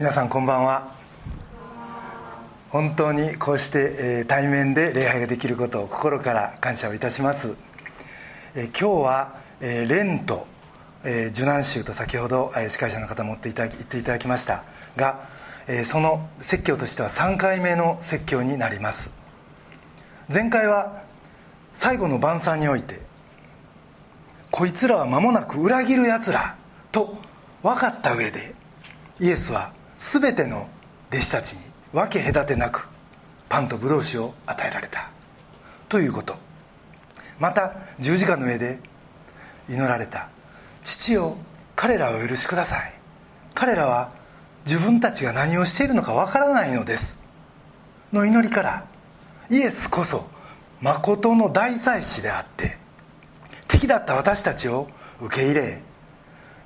皆さんこんばんは。本当にこうして、え、対面で礼拝ができることを心から感謝をいたします、え、今日は、えー、レント、え、受難宗と先ほど、え、司会者の方持っていた言っていただきました。が、え、その説教としては3回目の説教になります。前回は最後の晩餐においてこいつらは間もなく裏切るやつらと分かった上でイエスは全ての弟子たちに分け隔てなくパンとブドウ酒を与えられた。ということ。また十字架の上で祈られた。父よ彼らを許しください。彼らは自分たちが何をしているのか分からないのです。の祈りからイエスこそ誠の大祭司であって敵だった私たちを受け入れ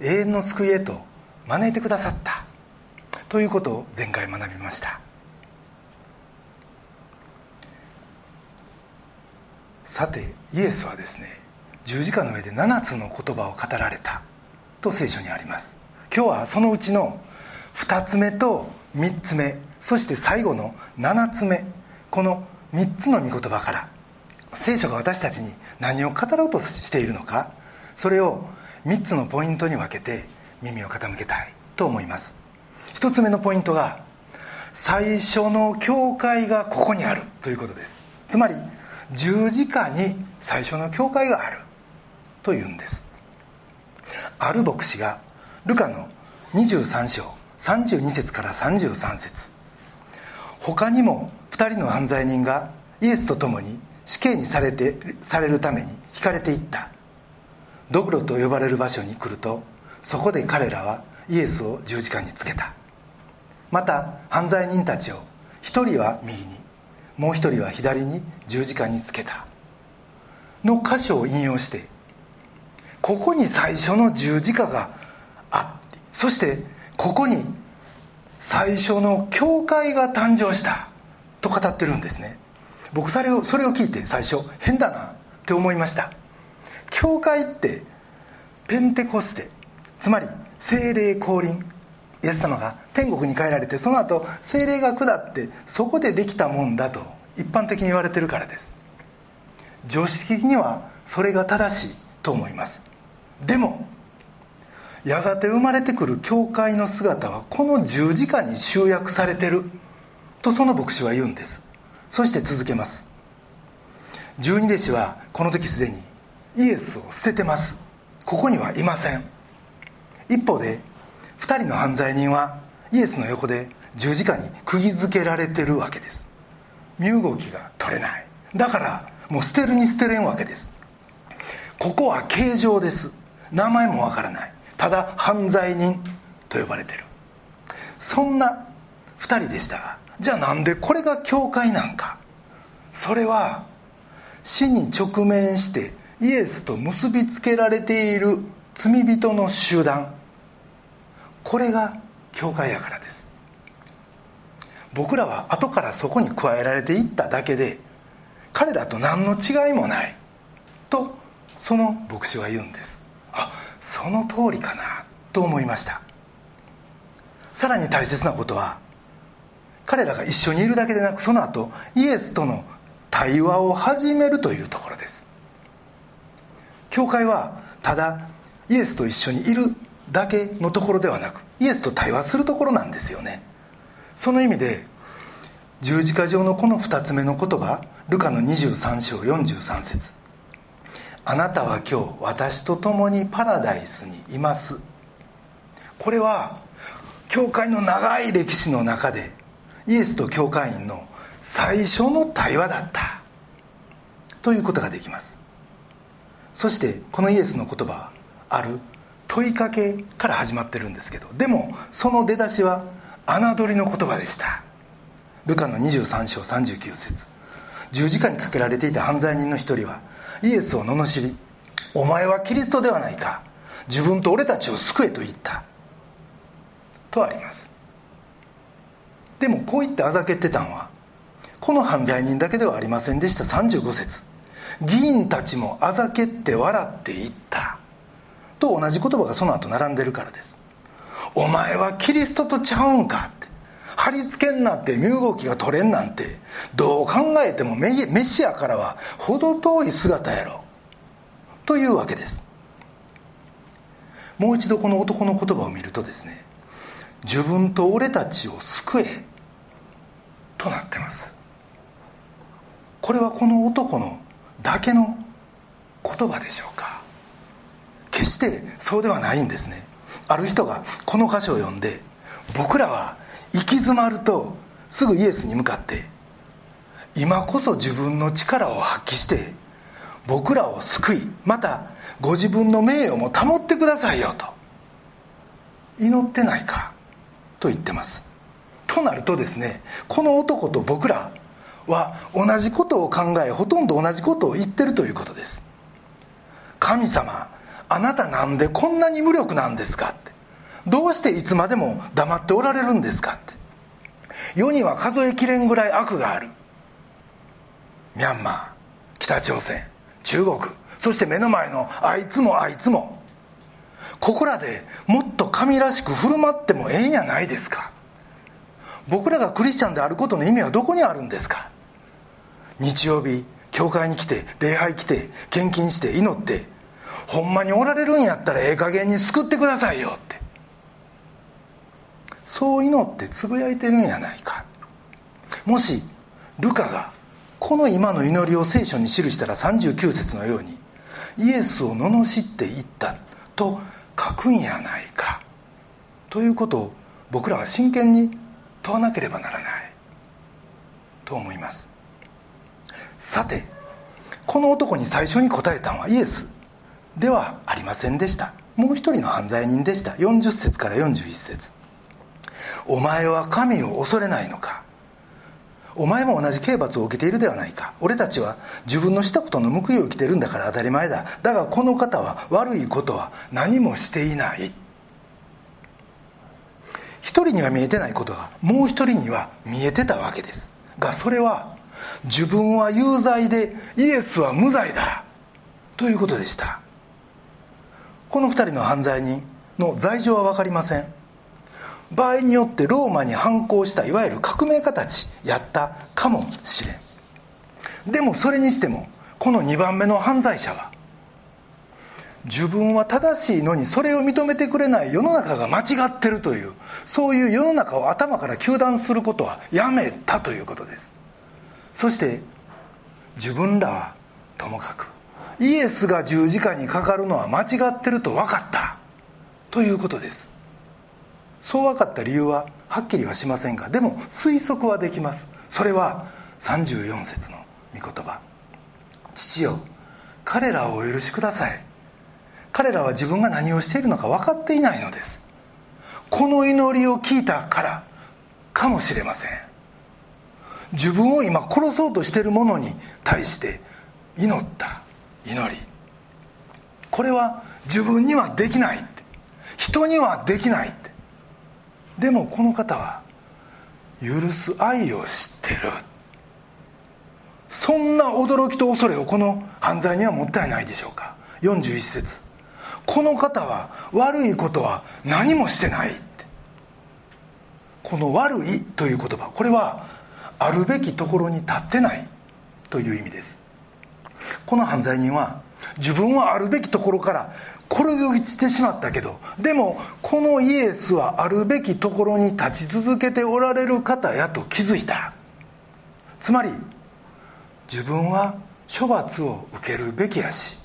永遠の救いへと招いてくださった。ということを前回学びました。さてイエスはですね十字架の上で7つの言葉を語られたと聖書にあります。今日はそのうちの2つ目と3つ目そして最後の7つ目この3つの御言葉から聖書が私たちに何を語ろうとしているのかそれを3つのポイントに分けて耳を傾けたいと思います。1つ目のポイントが最初の教会がここにあるということです。つまり十字架に最初の教会があるというんです。ある牧師がルカの23章32節から33節。他にも2人の犯罪人がイエスと共に死刑にされてされるために引かれていった。ドクロと呼ばれる場所に来るとそこで彼らはイエスを十字架につけた。また犯罪人たちを一人は右にもう一人は左に十字架につけた。の箇所を引用してここに最初の十字架があってそしてここに最初の教会が誕生した。と語ってるんですね。僕それをそれを聞いて最初変だなって思いました。教会ってペンテコステつまり精霊降臨。イエス様が天国に帰られてその後精霊が下ってそこでできたもんだと一般的に言われてるからです。常識的にはそれが正しいと思います。でもやがて生まれてくる教会の姿はこの十字架に集約されてるとその牧師は言うんです。そして続けます。十二弟子はこの時すでにイエスを捨ててます。ここにはいません。一方で2人の犯罪人はイエスの横で十字架に釘付けられてるわけです。身動きが取れない。だからもう捨てるに捨てれんわけです。ここは形状です。名前もわからない。ただ犯罪人と呼ばれてる。そんな2人でしたがじゃあなんでこれが教会なんか？それは死に直面してイエスと結びつけられている罪人の集団。これが教会やからです。僕らは後からそこに加えられていっただけで彼らと何の違いもない。とその牧師は言うんです。あその通りかな。と思いました。さらに大切なことは彼らが一緒にいるだけでなくその後イエスとの対話を始めるというところです。教会はただイエスと一緒にいるだけのところではなくイエスと対話するところなんですよね。その意味で十字架上のこの2つ目の言葉ルカの23章43節。あなたは今日私と共にパラダイスにいます」これは教会の長い歴史の中でイエスと教会員の最初の対話だった。ということができます。そしてこのイエスの言葉はある問いかけから始まってるんですけどでもその出だしは侮りの言葉でした。ルカの23章39節。十字架にかけられていた犯罪人の一人はイエスを罵り「お前はキリストではないか。自分と俺たちを救え」と言った。とあります。でもこう言ってあざけってたんはこの犯罪人だけではありませんでした。35節。議員たちもあざけって笑っていった。と同じ言葉がその後並んでるからです。お前はキリストとちゃうんかって。貼り付けんなって身動きが取れんなんて。どう考えてもメシアからは程遠い姿やろ。というわけです。もう一度この男の言葉を見るとですね自分と俺たちを救え。となってます。これはこの男のだけの言葉でしょうか。決してそうではないんですね。ある人がこの箇所を読んで僕らは行き詰まるとすぐイエスに向かって今こそ自分の力を発揮して僕らを救いまたご自分の名誉も保ってくださいよと祈ってないかと言ってます。となるとですねこの男と僕らは同じことを考えほとんど同じことを言ってるということです。神様あなたなんでこんなに無力なんですかって。どうしていつまでも黙っておられるんですかって。世には数えきれんぐらい悪がある。ミャンマー北朝鮮中国そして目の前のあいつもあいつも。ここらでもっと神らしく振る舞ってもええんやないですか。僕らがクリスチャンであることの意味はどこにあるんですか。日曜日教会に来て礼拝来て献金して祈ってほんまにおられるんやったらええ加減に救ってくださいよって。そう祈ってつぶやいてるんやないか。もしルカがこの今の祈りを聖書に記したら39節のようにイエスを罵っていったと書くんやないか。ということを僕らは真剣に問わなければならない。と思います。さてこの男に最初に答えたのはイエス。ではありませんでした。もう一人の犯罪人でした。40節から41節。お前は神を恐れないのか。お前も同じ刑罰を受けているではないか。俺たちは自分のしたことの報いを受けてるんだから当たり前だ。だがこの方は悪いことは何もしていない。一人には見えてないことがもう一人には見えてたわけです。がそれは自分は有罪でイエスは無罪だ。ということでした。この二人の犯罪人の罪状は分かりません。場合によってローマに反抗したいわゆる革命家たちやったかもしれん。でもそれにしてもこの2番目の犯罪者は自分は正しいのにそれを認めてくれない世の中が間違ってるというそういう世の中を頭から糾弾することはやめたということです。そして自分らはともかくイエスが十字架にかかるのは間違ってると分かった。ということです。そう分かった理由ははっきりはしませんがでも推測はできます。それは34節の御言葉。父よ彼らをお許しください。彼らは自分が何をしているのか分かっていないのです。この祈りを聞いたからかもしれません。自分を今殺そうとしている者に対して祈った。祈り。これは自分にはできないって。人にはできないって。でもこの方は許す愛を知ってる。そんな驚きと恐れをこの犯罪にはもったいないでしょうか。41節。この方は悪いことは何もしてないて。この「悪い」という言葉。これはあるべきところに立ってないという意味です。この犯罪人は自分はあるべきところから転げ落ちてしまったけどでもこのイエスはあるべきところに立ち続けておられる方やと気づいた。つまり自分は処罰を受けるべきやし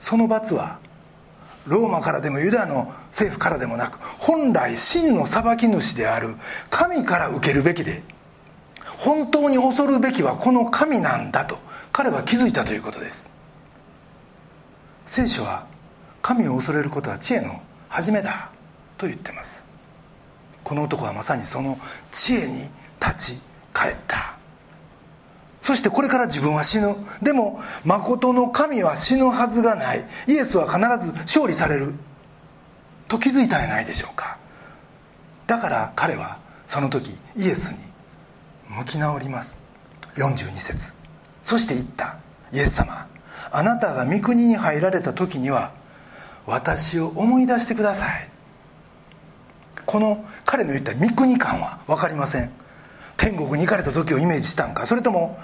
その罰はローマからでもユダヤの政府からでもなく本来真の裁き主である神から受けるべきで本当に恐るべきはこの神なんだと。彼は気づいたということです。聖書は神を恐れることは知恵の始めだと言ってます。この男はまさにその知恵に立ち返った。そしてこれから自分は死ぬ。でも誠の神は死ぬはずがない。イエスは必ず勝利される。と気づいたんやないでしょうか。だから彼はその時イエスに向き直ります。42節。そして言った。イエス様あなたが御国に入られた時には私を思い出してください。この彼の言った三国感は分かりません。天国に行かれた時をイメージしたんか？それとも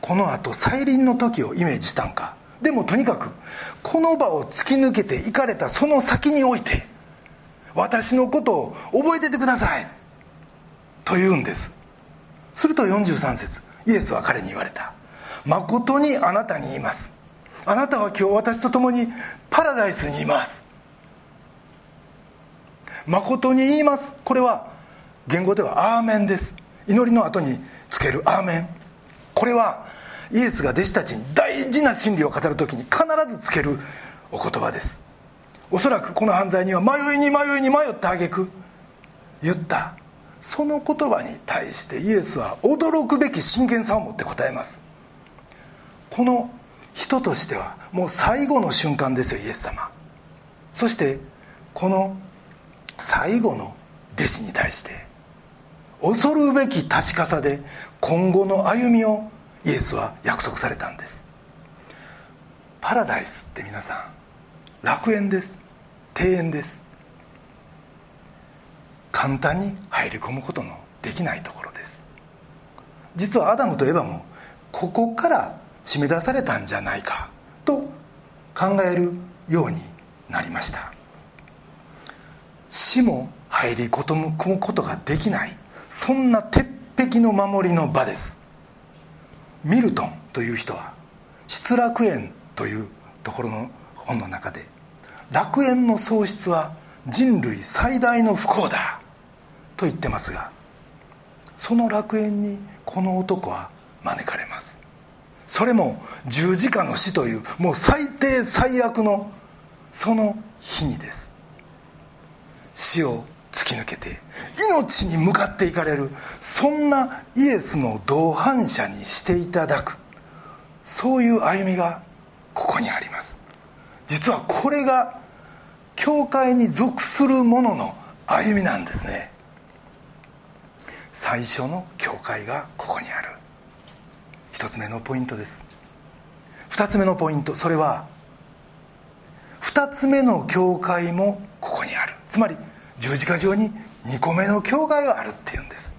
このあと再臨の時をイメージしたんか？でもとにかくこの場を突き抜けて行かれたその先において私のことを覚えててください。と言うんです。すると43節イエスは彼に言われた。誠にあなたに言います。あなたは今日私と共にパラダイスにいます。誠に言います。これは言語ではアーメンです。祈りの後につけるアーメン。これはイエスが弟子たちに大事な真理を語る時に必ずつけるお言葉です。おそらくこの犯罪には迷いに迷いに迷った挙句言った。その言葉に対してイエスは驚くべき真剣さを持って答えます。この人としてはもう最後の瞬間ですよイエス様。そしてこの最後の弟子に対して恐るべき確かさで今後の歩みをイエスは約束されたんです。パラダイスって皆さん楽園です。庭園です。簡単に入り込むことのできないところです。実はアダムとエバもここから締め出されたんじゃないかと考えるようになりました。死も入り込むことができないそんな鉄壁の守りの場です。ミルトンという人は失楽園というところの本の中で楽園の喪失は人類最大の不幸だと言ってますがその楽園にこの男は招かれます。それも十字架の死というもう最低最悪のその日にです。死を突き抜けて命に向かっていかれるそんなイエスの同伴者にしていただくそういう歩みがここにあります。実はこれが教会に属する者の歩みなんですね。最初の教会がここにある。一つ目のポイントです。二つ目のポイントそれは二つ目の教会もここにある。つまり十字架上に2個目の教会があるっていうんです。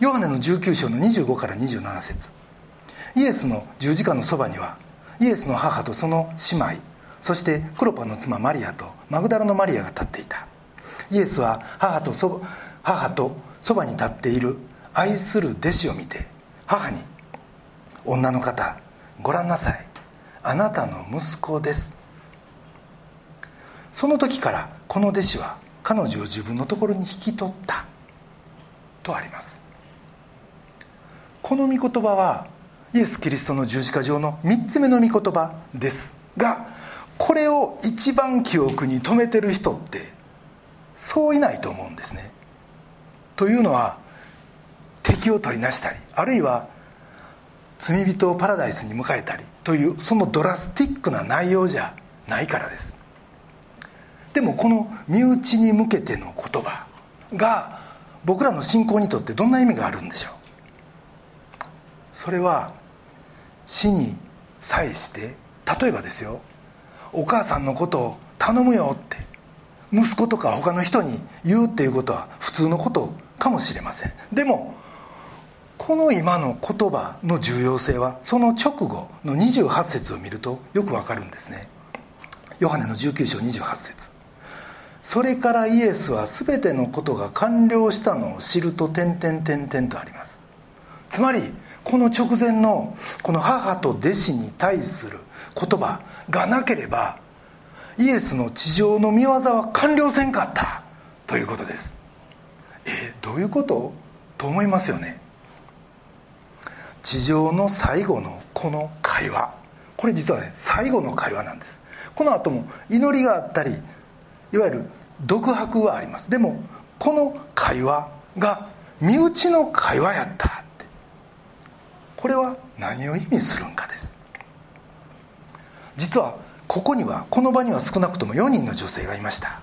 ヨハネの19章の25から27節。イエスの十字架のそばにはイエスの母とその姉妹そしてクロパの妻マリアとマグダラのマリアが立っていた。イエスは母とそ母とそばに立っている愛する弟子を見て母に「女の方ご覧なさい。あなたの息子です」その時からこの弟子は彼女を自分のところに引き取った。とあります。この御言葉はイエス・キリストの十字架上の3つ目の御言葉です。がこれを一番記憶に留めてる人ってそういないと思うんですね。というのは敵を取りなしたりあるいは罪人をパラダイスに迎えたりというそのドラスティックな内容じゃないからです。でもこの身内に向けての言葉が僕らの信仰にとってどんな意味があるんでしょう？それは死に際して例えばですよお母さんのことを頼むよって息子とか他の人に言うっていうことは普通のことかもしれません。でもこの今の言葉の重要性はその直後の28節を見るとよくわかるんですね。ヨハネの19章28節。それからイエスは全てのことが完了したのを知ると点々点々とあります。つまりこの直前のこの母と弟子に対する言葉がなければイエスの地上の見業は完了せんかったということです。えどういうこと？と思いますよね。地上の最後のこの会話。これ実はね最後の会話なんです。この後も祈りがあったりいわゆる独白はあります。でもこの会話が身内の会話やったって。これは何を意味するんかです。実はここにはこの場には少なくとも4人の女性がいました。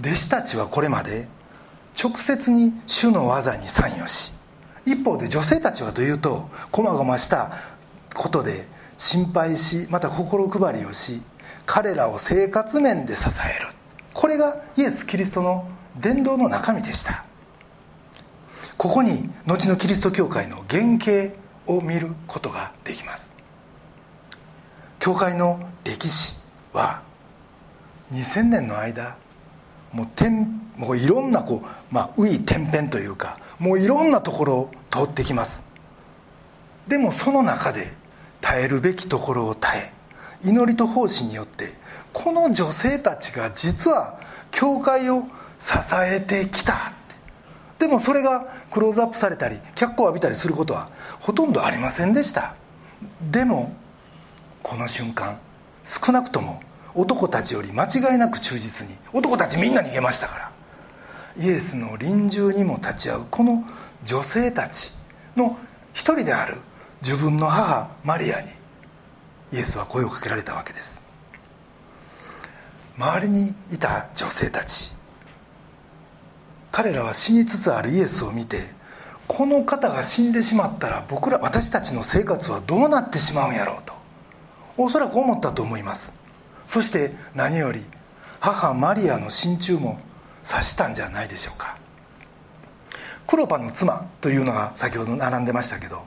弟子たちはこれまで直接に主の技に参与し一方で女性たちはというとこまごましたことで心配しまた心配りをし彼らを生活面で支える。これがイエス・キリストの伝道の中身でした。ここに後のキリスト教会の原型を見ることができます。教会の歴史は2000年の間もうてんもういろんなこう、まあ、うい天変というかもういろんなところを通ってきます。でもその中で耐えるべきところを耐え祈りと奉仕によってこの女性たちが実は教会を支えてきた。でもそれがクローズアップされたり脚光を浴びたりすることはほとんどありませんでした。でもこの瞬間少なくとも男たちより間違いなく忠実に男たちみんな逃げましたから。イエスの臨終にも立ち会うこの女性たちの一人である自分の母マリアにイエスは声をかけられたわけです。周りにいた女性たち彼らは死につつあるイエスを見てこの方が死んでしまったら僕ら私たちの生活はどうなってしまうんやろうとおそらく思ったと思います。そして何より母マリアの心中も察したんじゃないでしょうか。クロパの妻というのが先ほど並んでましたけど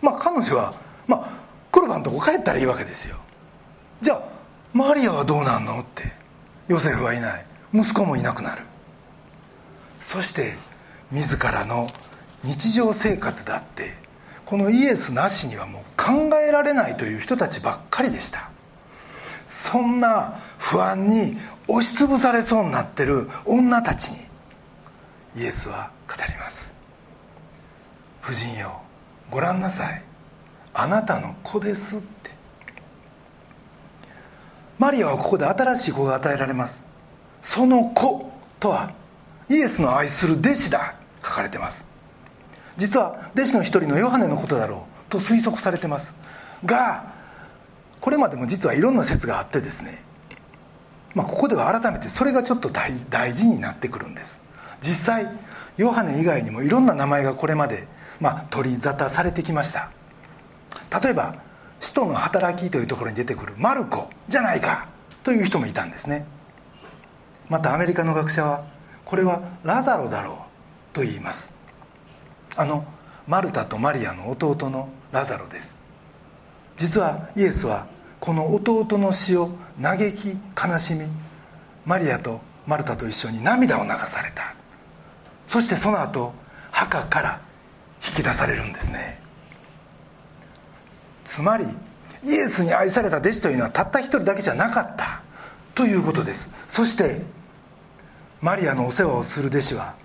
まあ彼女は、まあ、クロパのとこ帰ったらいいわけですよ。じゃあマリアはどうなんのってヨセフはいない。息子もいなくなる。そして自らの日常生活だってこのイエスなしにはもう考えられないという人たちばっかりでした。そんな不安に押しつぶされそうになってる女たちにイエスは語ります。夫人よご覧なさい。あなたの子ですって。マリアはここで新しい子が与えられます。その子とはイエスの愛する弟子だ書かれてます。実は弟子の一人のヨハネのことだろうと推測されてます。がこれまでも実はいろんな説があってですね、まあ、ここでは改めてそれがちょっと大事になってくるんです。実際ヨハネ以外にもいろんな名前がこれまで、まあ、取り沙汰されてきました。例えば「使徒の働き」というところに出てくるマルコじゃないかという人もいたんですね。またアメリカの学者はこれはラザロだろうと言います。あのマルタとマリアの弟のラザロです。実はイエスはこの弟の死を嘆き悲しみマリアとマルタと一緒に涙を流された。そしてその後墓から引き出されるんですね。つまりイエスに愛された弟子というのはたった一人だけじゃなかった。ということです。そしてマリアのお世話をする弟子は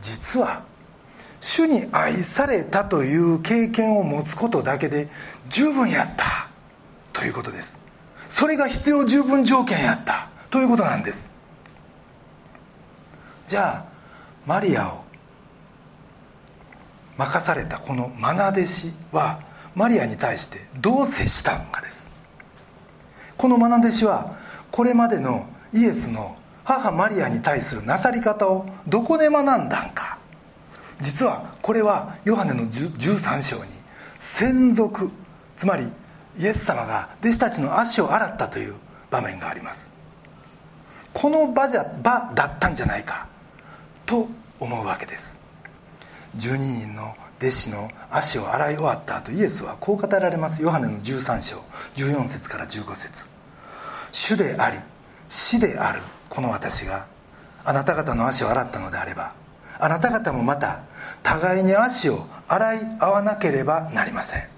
実は主に愛されたという経験を持つことだけで十分やった。ということです。それが必要十分条件やった。ということなんです。じゃあマリアを任されたこの愛弟子はマリアに対してどう接したのかです。この愛弟子はこれまでのイエスの母マリアに対するなさり方をどこで学んだんか。実はこれはヨハネの13章に専属つまりイエス様が弟子たちの足を洗ったという場面があります。この場じゃ場だったんじゃないかと思うわけです。12人の弟子の足を洗い終わった後イエスはこう語られます。ヨハネの13章14節から15節。主であり死であるこの私があなた方の足を洗ったのであればあなた方もまた互いに足を洗い合わなければなりません。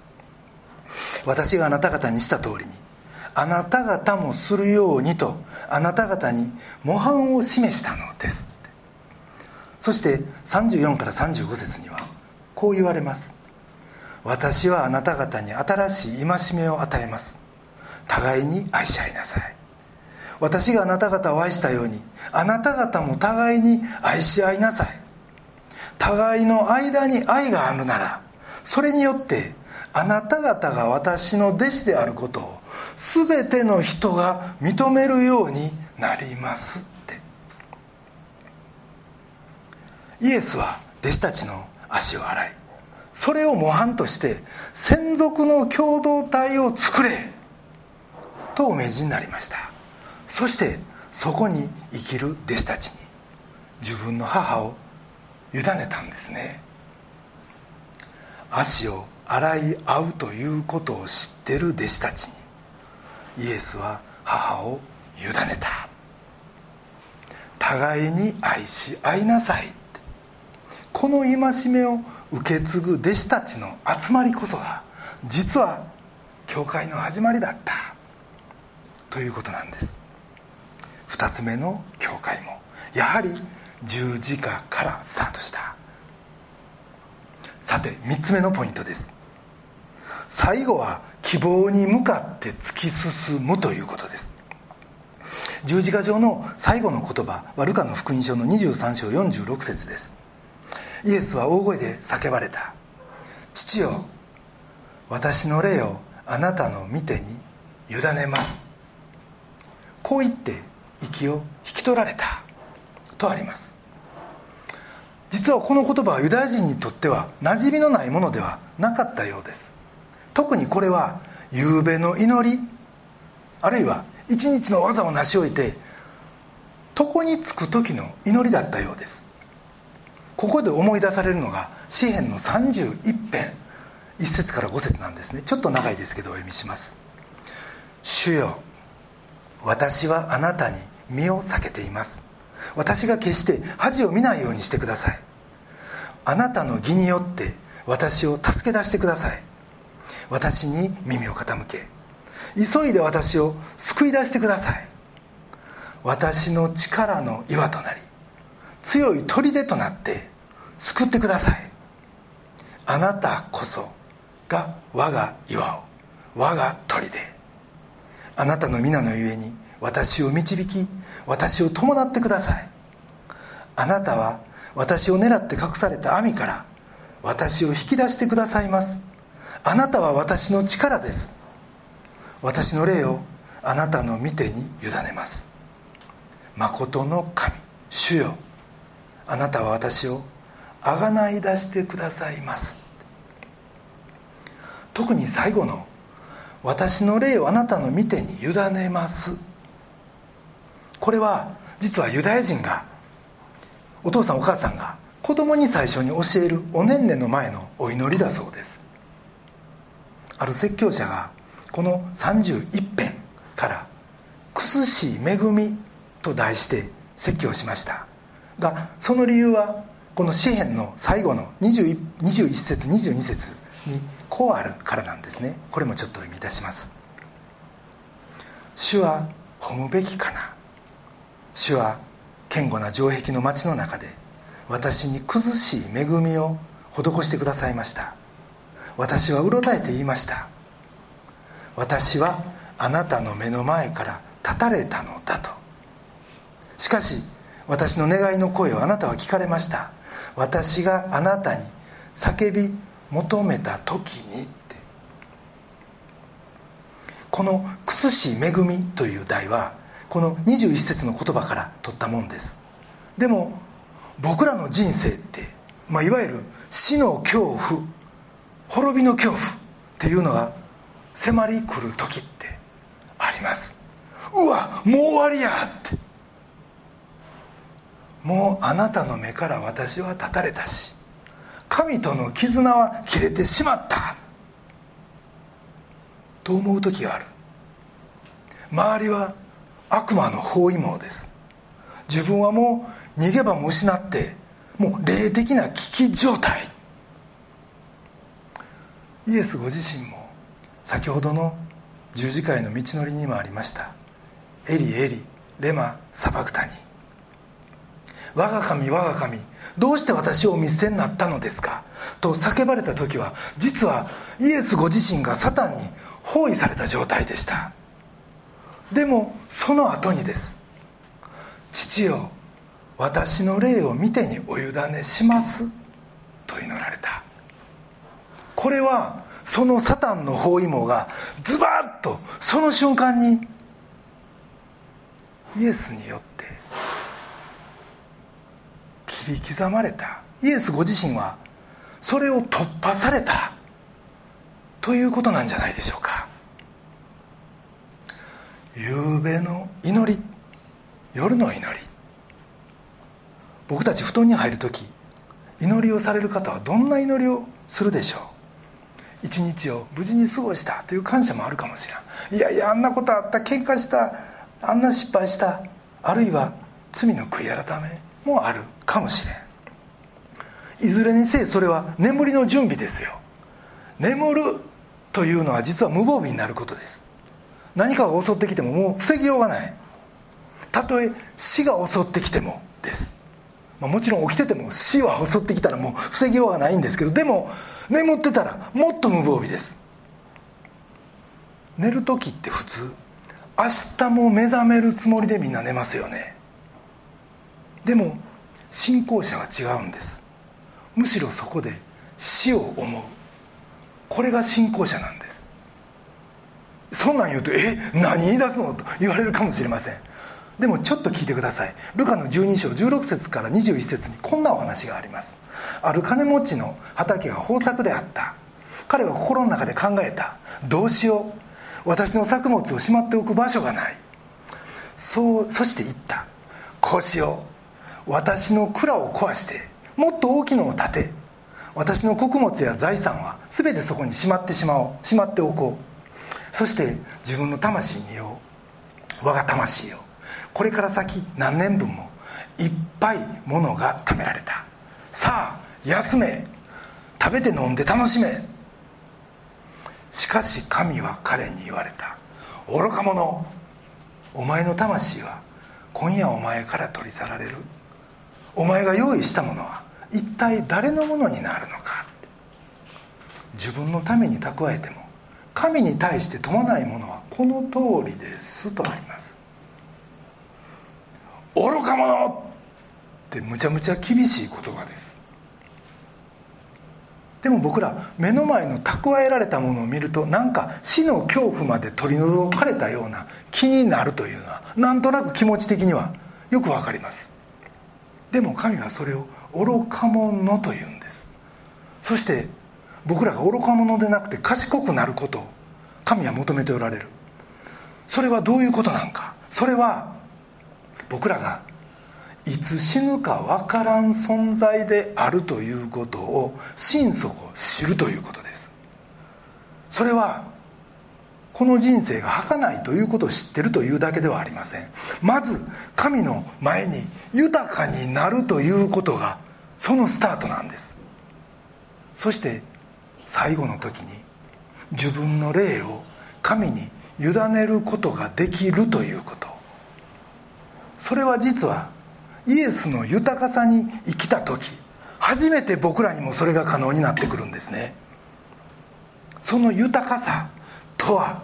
私があなた方にした通りにあなた方もするようにとあなた方に模範を示したのです。そして34から35節にはこう言われます。私はあなた方に新しい戒めを与えます。互いに愛し合いなさい。私があなた方を愛したようにあなた方も互いに愛し合いなさい。互いの間に愛があるならそれによってあなた方が私の弟子であることを全ての人が認めるようになりますって。イエスは弟子たちの足を洗いそれを模範として専属の共同体を作れとお命じになりました。そしてそこに生きる弟子たちに自分の母を委ねたんですね。足を洗い合うということを知ってる弟子たちにイエスは母を委ねた。互いに愛し合いなさいこの戒めを受け継ぐ弟子たちの集まりこそが実は教会の始まりだった。ということなんです。2つ目の教会もやはり十字架からスタートした。さて3つ目のポイントです。最後は希望に向かって突き進むということです。十字架上の最後の言葉はルカの福音書の23章46節です。イエスは大声で叫ばれた「父よ私の霊をあなたの御手に委ねます」こう言って息を引き取られた。とあります。実はこの言葉はユダヤ人にとっては馴染みのないものではなかったようです。特にこれは夕べの祈りあるいは一日の技を成し終えて床につく時の祈りだったようです。ここで思い出されるのが詩篇の31編1節から5節なんですね。ちょっと長いですけどお読みします「主よ私はあなたに身を避けています。私が決して恥を見ないようにしてください。あなたの義によって私を助け出してください。私に耳を傾け急いで私を救い出してください。私の力の岩となり強い砦となって救ってください。あなたこそが我が岩を我が砦。あなたの皆のゆえに私を導き私を伴ってください。あなたは私を狙って隠された網から私を引き出してくださいます。あなたは私の力です。私の霊をあなたの御手に委ねます。誠の神主よ。あなたは私をあがない出してくださいます。特に最後の「私の霊をあなたの御手に委ねます」これは実はユダヤ人がお父さんお母さんが子供に最初に教えるおねんねの前のお祈りだそうです。ある説教者がこの31編から「苦しい恵み」と題して説教しました。がその理由はこの詩篇の最後の 21, 21節22節にこうあるからなんですね。これもちょっと読みいたします。主は褒むべきかな。主は堅固な城壁の町の中で私に苦しい恵みを施してくださいました。私はうろたえて言いました。私はあなたの目の前から立たれたのだと。しかし私の願いの声をあなたは聞かれました。私があなたに叫び求めた時にって。この「苦しい恵み」という題はこの21節の言葉から取ったもんです。でも僕らの人生って、まあ、いわゆる死の恐怖滅びの恐怖っていうのが迫り来る時ってあります。うわもう終わりやって。もうあなたの目から私は断たれたし神との絆は切れてしまった。と思う時がある。周りは悪魔の包囲網です。自分はもう逃げ場も失ってもう霊的な危機状態。イエスご自身も先ほどの十字架への道のりにもありました「エリエリレマサバクタニ」「我が神我が神どうして私をお見捨てになったのですか?」と叫ばれた時は実はイエスご自身がサタンに包囲された状態でした。でもその後にです「父よ私の霊を見てにお委ねします」と祈られた。これはそのサタンの包囲網がズバッとその瞬間にイエスによって切り刻まれた。イエスご自身はそれを突破された。ということなんじゃないでしょうか。夕べの祈り。夜の祈り。僕たち布団に入る時祈りをされる方はどんな祈りをするでしょう？一日を無事に過ごしたという感謝もあるかもしれん。いやいやあんなことあった喧嘩したあんな失敗したあるいは罪の悔い改めもあるかもしれん。いずれにせよそれは眠りの準備ですよ。眠るというのは実は無防備になることです。何かが襲ってきてももう防ぎようがない。たとえ死が襲ってきてもです。まあ、もちろん起きてても死は襲ってきたらもう防ぎようがないんですけどでも眠ってたらもっと無防備です。寝る時って普通明日も目覚めるつもりでみんな寝ますよね。でも信仰者は違うんです。むしろそこで死を思う。これが信仰者なんです。そんなん言うと「え何言い出すの?」と言われるかもしれません。でもちょっと聞いてください。ルカの12章16節から21節にこんなお話があります。ある金持ちの畑が豊作であった。彼は心の中で考えた。どうしよう。私の作物をしまっておく場所がない。そうそして言った。こうしよう。私の蔵を壊してもっと大きいのを建て。私の穀物や財産は全てそこにしまってしまおう。しまっておこう。そして自分の魂に言おう。我が魂よ。これから先何年分もいっぱいものが貯められた。さあ休め。食べて飲んで楽しめ。しかし神は彼に言われた。愚か者お前の魂は今夜お前から取り去られる。お前が用意したものは一体誰のものになるのか。自分のために蓄えても神に対して富まないものはこの通りですとあります。愚か者ってむちゃむちゃ厳しい言葉です。でも僕ら目の前の蓄えられたものを見るとなんか死の恐怖まで取り除かれたような気になるというのはなんとなく気持ち的にはよくわかります。でも神はそれを愚か者というんです。そして僕らが愚か者でなくて賢くなることを神は求めておられる。それはどういうことなんか。それは僕らがいつ死ぬか分からん存在であるということを心底知るということです。それはこの人生が儚いということを知ってるというだけではありません。まず神の前に豊かになるということがそのスタートなんです。そして最後の時に自分の霊を神に委ねることができるということ。それは実はイエスの豊かさに生きた時初めて僕らにもそれが可能になってくるんですね。その豊かさとは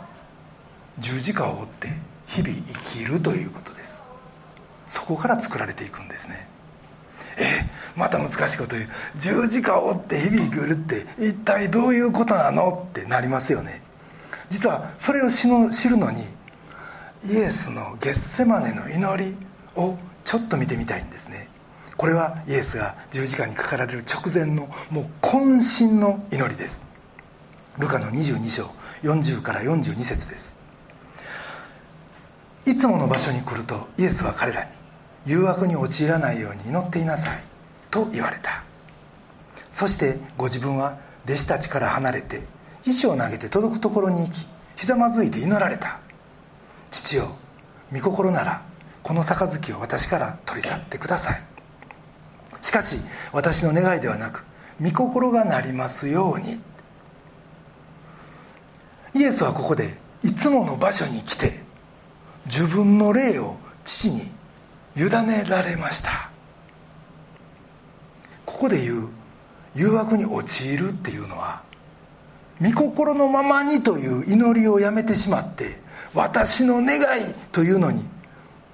十字架を追って日々生きるということです。そこから作られていくんですね。えまた難しいこと言う。十字架を追って日々生きるって一体どういうことなのってなりますよね。実はそれを知るのにイエスのゲッセマネの祈りをちょっと見てみたいんですね。これはイエスが十字架にかかられる直前のもう渾身の祈りです。ルカの22章40から42節です。いつもの場所に来るとイエスは彼らに誘惑に陥らないように祈っていなさいと言われた。そしてご自分は弟子たちから離れて石を投げて届くところに行きひざまずいて祈られた。父よ御心ならこの杯を私から取り去ってください。しかし私の願いではなく御心がなりますように。イエスはここでいつもの場所に来て自分の霊を父に委ねられました。ここで言う誘惑に陥るっていうのは御心のままにという祈りをやめてしまって私の願いというのに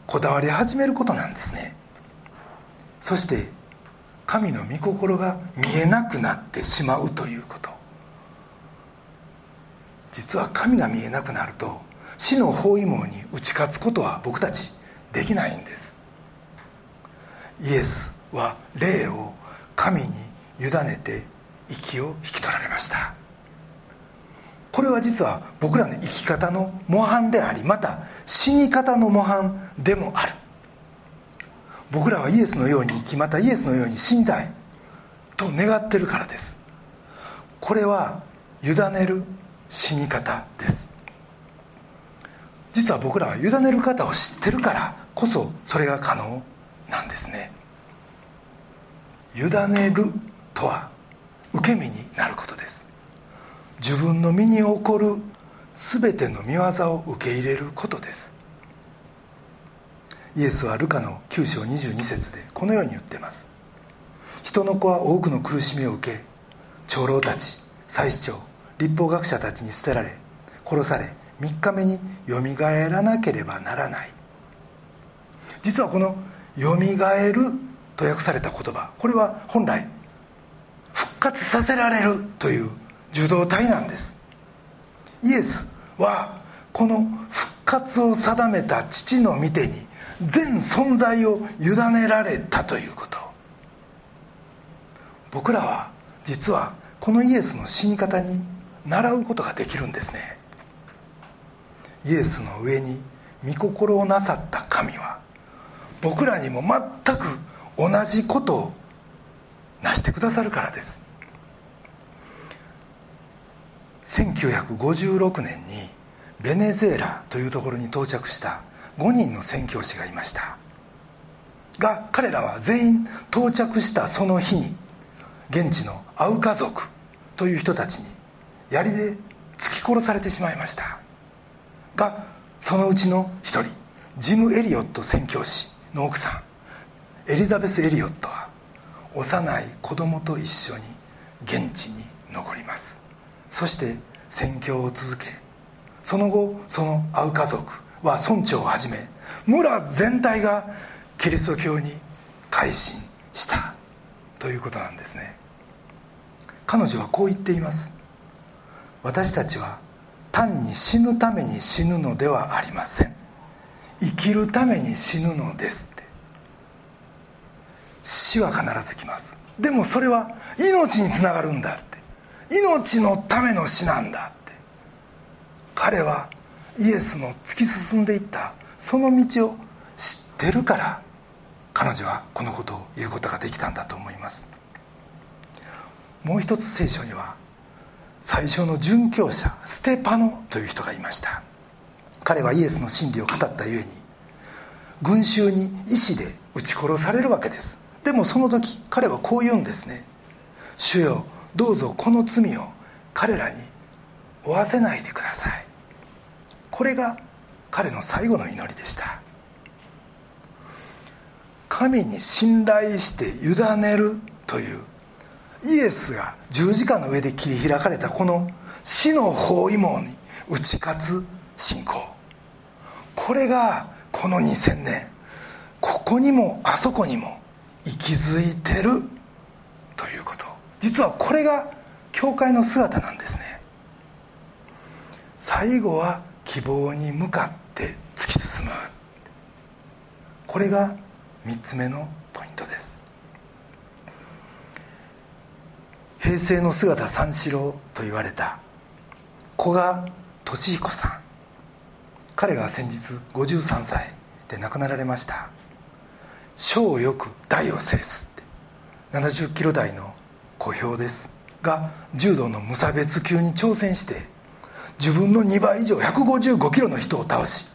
こだわり始めることなんですね。そして神の御心が見えなくなってしまうということ。実は神が見えなくなると死の包囲網に打ち勝つことは僕たちできないんです。イエスは霊を神に委ねて息を引き取られました。これは実は僕らの生き方の模範でありまた死に方の模範でもある。僕らはイエスのように生きまたイエスのように死にたいと願ってるからです。これは委ねる死に方です。実は僕らは委ねる方を知ってるからこそそれが可能なんですね。委ねるとは受け身になることです。自分の身に起こる全ての見業を受け入れることです。イエスはルカの9章22節でこのように言っています。人の子は多くの苦しみを受け長老たち祭司長立法学者たちに捨てられ殺され3日目によみがえらなければならない。実はこの「よみがえる」と訳された言葉これは本来復活させられるという受動体なんです。イエスはこの復活を定めた父の御手に全存在を委ねられたということ。僕らは実はこのイエスの死に方に習うことができるんですね。イエスの上に御心をなさった神は僕らにも全く同じことをなしてくださるからです。1956年にベネズエラというところに到着した5人の宣教師がいました。が彼らは全員到着したその日に現地のアウカ族という人たちに槍で突き殺されてしまいました。がそのうちの一人ジム・エリオット宣教師の奥さんエリザベス・エリオットは幼い子供と一緒に現地に残ります。そして宣教を続けその後そのアウ家族は村長をはじめ村全体がキリスト教に改心したということなんですね。彼女はこう言っています。私たちは単に死ぬために死ぬのではありません。生きるために死ぬのですって。死は必ず来ます。でもそれは命につながるんだ。命のための死なんだって。彼はイエスの突き進んでいった。その道を知ってるから彼女はこのことを言うことができたんだと思います。もう一つ聖書には最初の殉教者ステパノという人がいました。彼はイエスの真理を語ったゆえに群衆に石で撃ち殺されるわけです。でもその時彼はこう言うんですね。主よどうぞこの罪を彼らに負わせないでください。これが彼の最後の祈りでした。神に信頼して委ねるというイエスが十字架の上で切り開かれたこの死の包囲網に打ち勝つ信仰。これがこの2000年ここにもあそこにも息づいてるということ。実はこれが教会の姿なんですね。最後は希望に向かって突き進む。これが3つ目のポイントです。平成の姿三四郎と言われた古賀俊彦さん。彼が先日53歳で亡くなられました。小よく大を制すって。70キロ台の小兵ですが柔道の無差別級に挑戦して自分の2倍以上155キロの人を倒し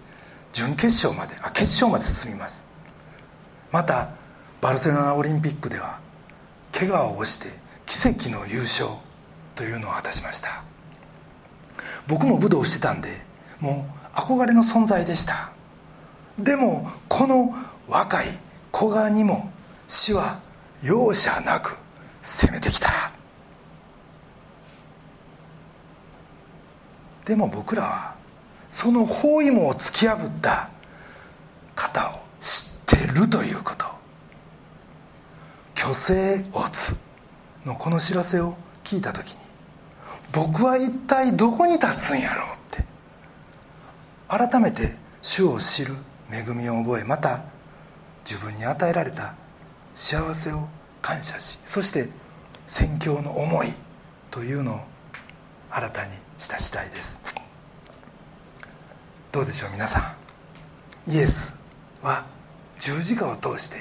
準決勝まであ決勝まで進みます。またバルセロナオリンピックでは怪我を負して奇跡の優勝というのを果たしました。僕も武道してたんでもう憧れの存在でした。でもこの若い古賀にも死は容赦なく攻めてきた。でも僕らはその包囲網を突き破った方を知ってるということ。虚勢オツのこの知らせを聞いた時に僕は一体どこに立つんやろうって改めて主を知る恵みを覚えまた自分に与えられた幸せを感謝しそして宣教の思いというのを新たにした次第です。どうでしょう皆さん？イエスは十字架を通して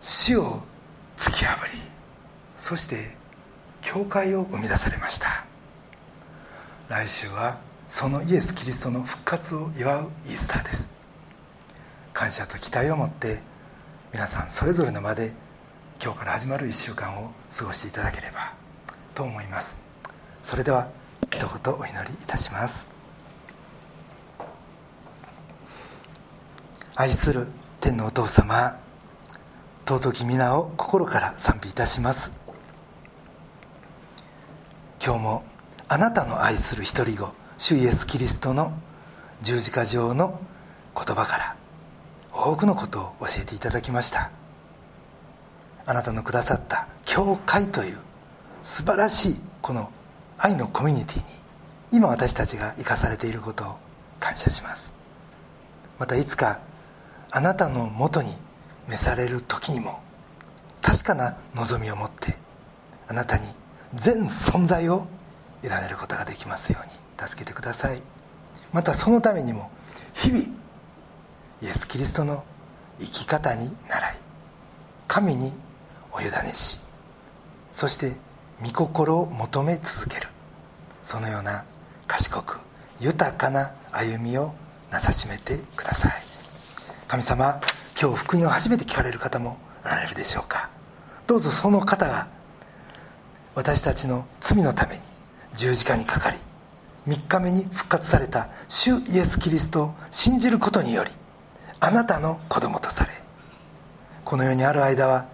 死を突き破りそして教会を生み出されました。来週はそのイエス・キリストの復活を祝うイースターです。感謝と期待を持って皆さんそれぞれの場で今日から始まる1週間を過ごしていただければと思います。それでは一言お祈りいたします。愛する天のお父様尊き皆を心から賛美いたします。今日もあなたの愛する一人子主イエス・キリストの十字架上の言葉から多くのことを教えていただきました。あなたのくださった教会という素晴らしいこの愛のコミュニティに今私たちが生かされていることを感謝しますまたいつかあなたのもとに召される時にも確かな望みを持ってあなたに全存在を委ねることができますように助けてくださいまたそのためにも日々イエス・キリストの生き方に習い神にお委ねし。そして御心を求め続ける。そのような賢く豊かな歩みをなさしめてください。神様今日福音を初めて聞かれる方もおられるでしょうか。どうぞその方が私たちの罪のために十字架にかかり3日目に復活された主イエス・キリストを信じることによりあなたの子供とされこの世にある間は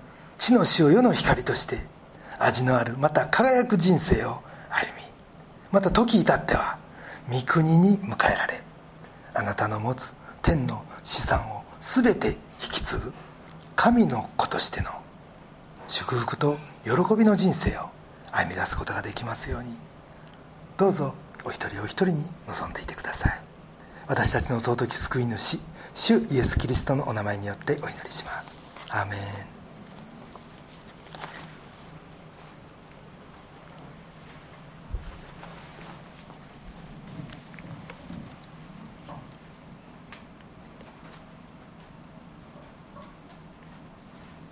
地の死を世の光として味のあるまた輝く人生を歩みまた時至っては御国に迎えられあなたの持つ天の資産を全て引き継ぐ神の子としての祝福と喜びの人生を歩み出すことができますように。どうぞお一人お一人に望んでいてください。私たちの尊き救い主主イエス・キリストのお名前によってお祈りします。アーメン。